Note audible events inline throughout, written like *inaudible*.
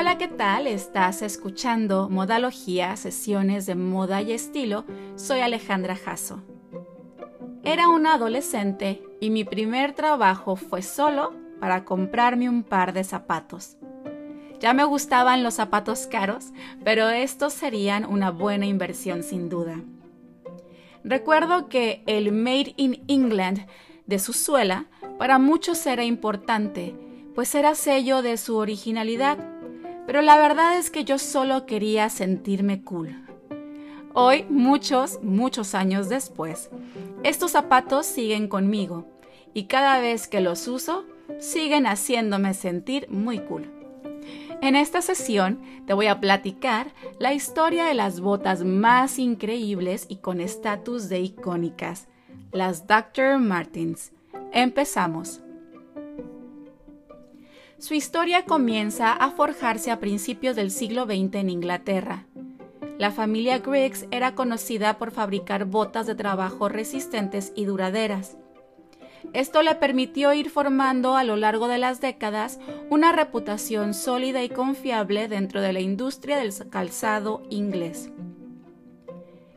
Hola, ¿qué tal? Estás escuchando Modalogía, sesiones de moda y estilo. Soy Alejandra Jasso. Era una adolescente y mi primer trabajo fue solo para comprarme un par de zapatos. Ya me gustaban los zapatos caros, pero estos serían una buena inversión sin duda. Recuerdo que el Made in England de su suela para muchos era importante, pues era sello de su originalidad, pero la verdad es que yo solo quería sentirme cool. Hoy, muchos, muchos años después, estos zapatos siguen conmigo y cada vez que los uso, siguen haciéndome sentir muy cool. En esta sesión te voy a platicar la historia de las botas más increíbles y con estatus de icónicas, las Dr. Martens. Empezamos. Su historia comienza a forjarse a principios del siglo XX en Inglaterra. La familia Griggs era conocida por fabricar botas de trabajo resistentes y duraderas. Esto le permitió ir formando a lo largo de las décadas una reputación sólida y confiable dentro de la industria del calzado inglés.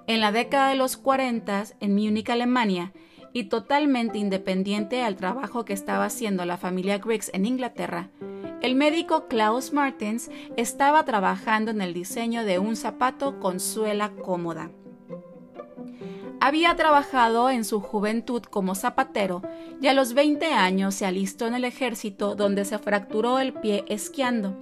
En la década de los 40, en Múnich, Alemania, y totalmente independiente al trabajo que estaba haciendo la familia Griggs en Inglaterra, el médico Klaus Martens estaba trabajando en el diseño de un zapato con suela cómoda. Había trabajado en su juventud como zapatero y a los 20 años se alistó en el ejército donde se fracturó el pie esquiando.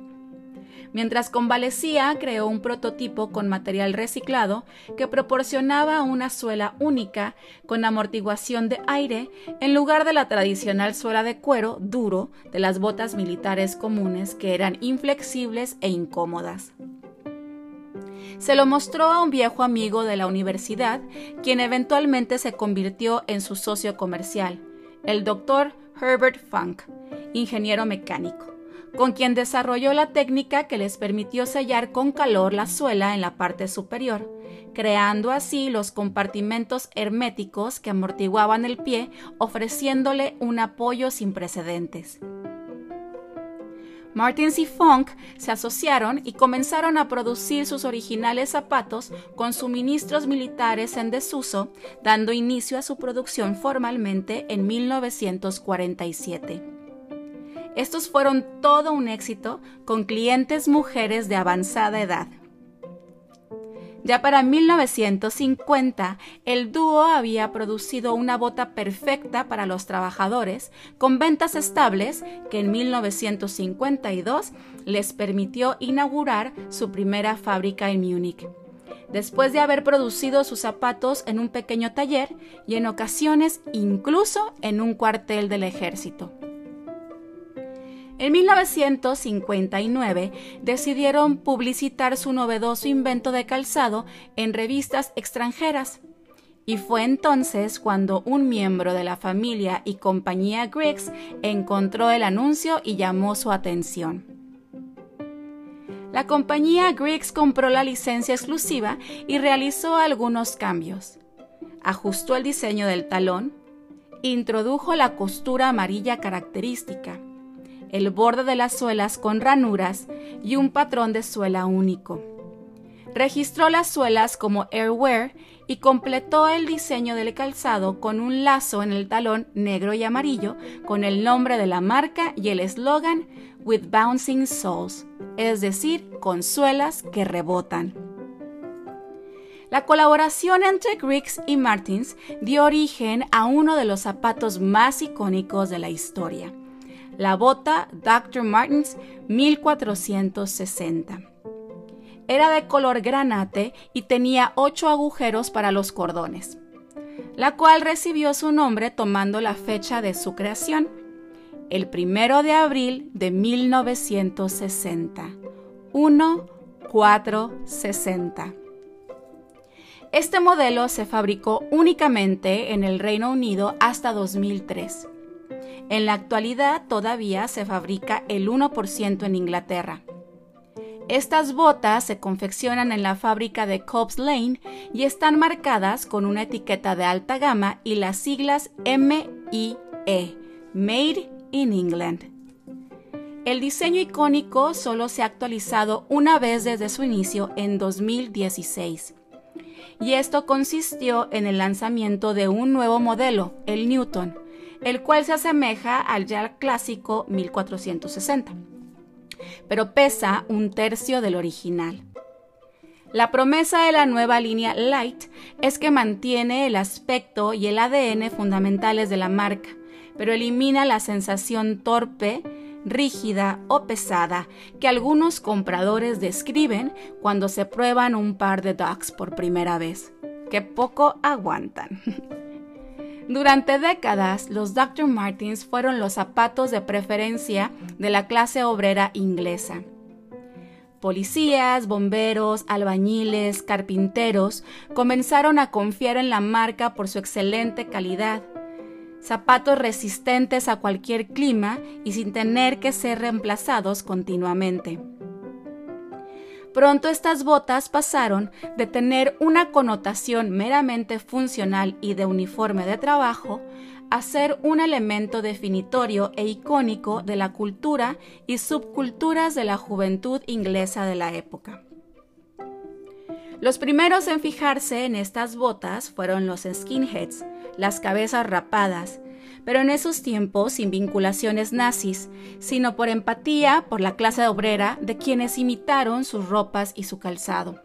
Mientras convalecía, creó un prototipo con material reciclado que proporcionaba una suela única con amortiguación de aire en lugar de la tradicional suela de cuero duro de las botas militares comunes que eran inflexibles e incómodas. Se lo mostró a un viejo amigo de la universidad, quien eventualmente se convirtió en su socio comercial, el doctor Herbert Funk, ingeniero mecánico con quien desarrolló la técnica que les permitió sellar con calor la suela en la parte superior, creando así los compartimentos herméticos que amortiguaban el pie, ofreciéndole un apoyo sin precedentes. Martins y Funk se asociaron y comenzaron a producir sus originales zapatos con suministros militares en desuso, dando inicio a su producción formalmente en 1947. Estos fueron todo un éxito con clientes mujeres de avanzada edad. Ya para 1950, el dúo había producido una bota perfecta para los trabajadores, con ventas estables que en 1952 les permitió inaugurar su primera fábrica en Múnich. Después de haber producido sus zapatos en un pequeño taller y en ocasiones incluso en un cuartel del ejército. En 1959 decidieron publicitar su novedoso invento de calzado en revistas extranjeras. Y fue entonces cuando un miembro de la familia y compañía Griggs encontró el anuncio y llamó su atención. La compañía Griggs compró la licencia exclusiva y realizó algunos cambios. Ajustó el diseño del talón, introdujo la costura amarilla característica, el borde de las suelas con ranuras y un patrón de suela único. Registró las suelas como Airwear y completó el diseño del calzado con un lazo en el talón negro y amarillo con el nombre de la marca y el eslogan With Bouncing Soles, es decir, con suelas que rebotan. La colaboración entre Griggs y Martins dio origen a uno de los zapatos más icónicos de la historia, la bota Dr. Martens 1460. Era de color granate y tenía ocho agujeros para los cordones, la cual recibió su nombre tomando la fecha de su creación, el primero de abril de 1960. 1460. Este modelo se fabricó únicamente en el Reino Unido hasta 2003 en la actualidad todavía se fabrica el 1% en Inglaterra. Estas botas se confeccionan en la fábrica de Cobbs Lane y están marcadas con una etiqueta de alta gama y las siglas MIE, Made in England. El diseño icónico solo se ha actualizado una vez desde su inicio en 2016. Y esto consistió en el lanzamiento de un nuevo modelo, el Newton, el cual se asemeja al ya clásico 1460, pero pesa un tercio del original. La promesa de la nueva línea Light es que mantiene el aspecto y el ADN fundamentales de la marca, pero elimina la sensación torpe, rígida o pesada que algunos compradores describen cuando se prueban un par de Docs por primera vez, que poco aguantan. *laughs* Durante décadas, los Dr. Martins fueron los zapatos de preferencia de la clase obrera inglesa. Policías, bomberos, albañiles, carpinteros comenzaron a confiar en la marca por su excelente calidad. Zapatos resistentes a cualquier clima y sin tener que ser reemplazados continuamente. Pronto estas botas pasaron de tener una connotación meramente funcional y de uniforme de trabajo a ser un elemento definitorio e icónico de la cultura y subculturas de la juventud inglesa de la época. Los primeros en fijarse en estas botas fueron los skinheads, las cabezas rapadas, pero en esos tiempos sin vinculaciones nazis, sino por empatía por la clase obrera de quienes imitaron sus ropas y su calzado.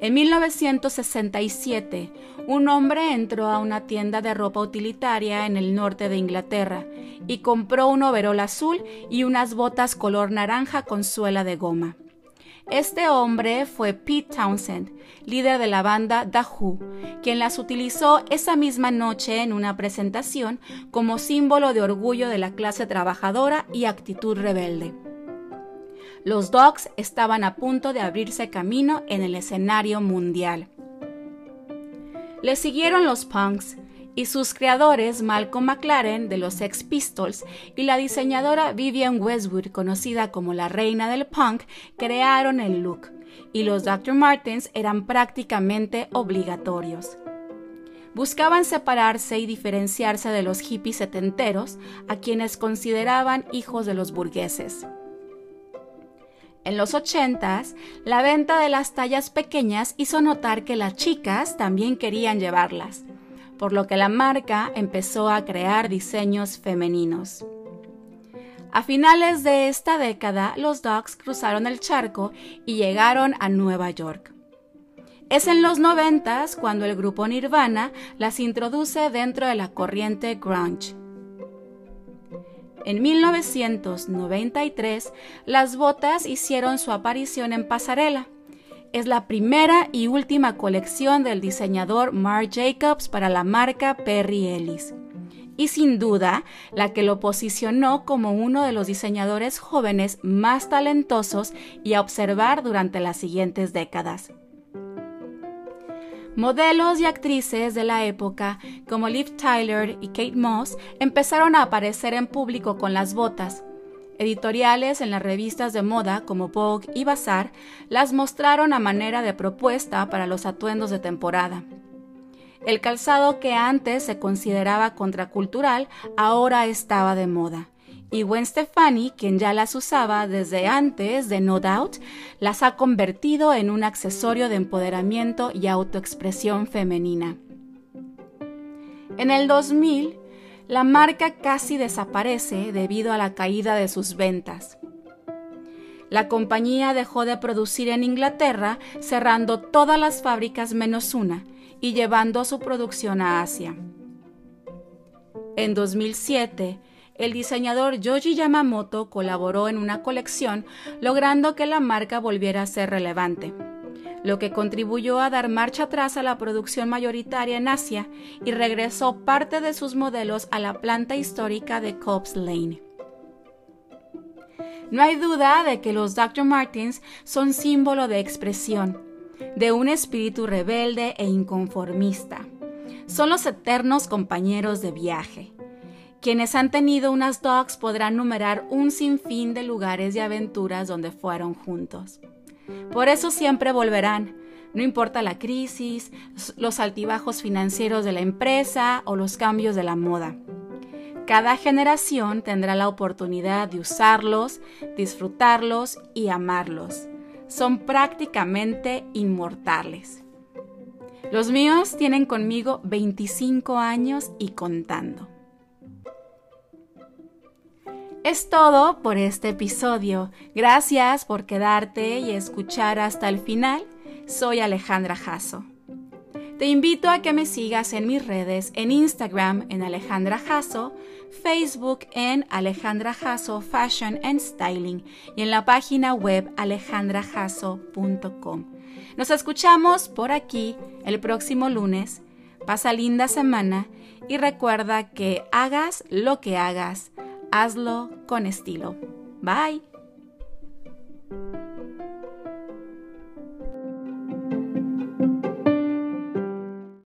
En 1967, un hombre entró a una tienda de ropa utilitaria en el norte de Inglaterra y compró un overol azul y unas botas color naranja con suela de goma. Este hombre fue Pete Townsend, líder de la banda The Who, quien las utilizó esa misma noche en una presentación como símbolo de orgullo de la clase trabajadora y actitud rebelde. Los Dogs estaban a punto de abrirse camino en el escenario mundial. Le siguieron los Punks y sus creadores Malcolm McLaren de los Sex Pistols y la diseñadora Vivian Westwood, conocida como la reina del punk, crearon el look, y los Dr. Martens eran prácticamente obligatorios. Buscaban separarse y diferenciarse de los hippies setenteros, a quienes consideraban hijos de los burgueses. En los 80 la venta de las tallas pequeñas hizo notar que las chicas también querían llevarlas, por lo que la marca empezó a crear diseños femeninos. A finales de esta década, los Dogs cruzaron el charco y llegaron a Nueva York. Es en los 90 cuando el grupo Nirvana las introduce dentro de la corriente grunge. En 1993, las botas hicieron su aparición en pasarela. Es la primera y última colección del diseñador Marc Jacobs para la marca Perry Ellis. Y sin duda, la que lo posicionó como uno de los diseñadores jóvenes más talentosos y a observar durante las siguientes décadas. Modelos y actrices de la época, como Liv Tyler y Kate Moss, empezaron a aparecer en público con las botas. Editoriales en las revistas de moda como Vogue y Bazaar las mostraron a manera de propuesta para los atuendos de temporada. El calzado que antes se consideraba contracultural ahora estaba de moda y Gwen Stefani, quien ya las usaba desde antes de No Doubt, las ha convertido en un accesorio de empoderamiento y autoexpresión femenina. En el 2000, la marca casi desaparece debido a la caída de sus ventas. La compañía dejó de producir en Inglaterra, cerrando todas las fábricas menos una y llevando su producción a Asia. En 2007, el diseñador Yoji Yamamoto colaboró en una colección, logrando que la marca volviera a ser relevante, lo que contribuyó a dar marcha atrás a la producción mayoritaria en Asia y regresó parte de sus modelos a la planta histórica de Cobbs Lane. No hay duda de que los Dr. Martins son símbolo de expresión, de un espíritu rebelde e inconformista. Son los eternos compañeros de viaje quienes han tenido unas dogs podrán numerar un sinfín de lugares y aventuras donde fueron juntos. Por eso siempre volverán, no importa la crisis, los altibajos financieros de la empresa o los cambios de la moda. cada generación tendrá la oportunidad de usarlos, disfrutarlos y amarlos. Son prácticamente inmortales. Los míos tienen conmigo 25 años y contando. Es todo por este episodio. Gracias por quedarte y escuchar hasta el final. Soy Alejandra Jasso. Te invito a que me sigas en mis redes, en Instagram en Alejandra Jasso, Facebook en Alejandra Jasso Fashion and Styling y en la página web alejandrajasso.com. Nos escuchamos por aquí el próximo lunes. Pasa linda semana y recuerda que hagas lo que hagas, hazlo con estilo. Bye.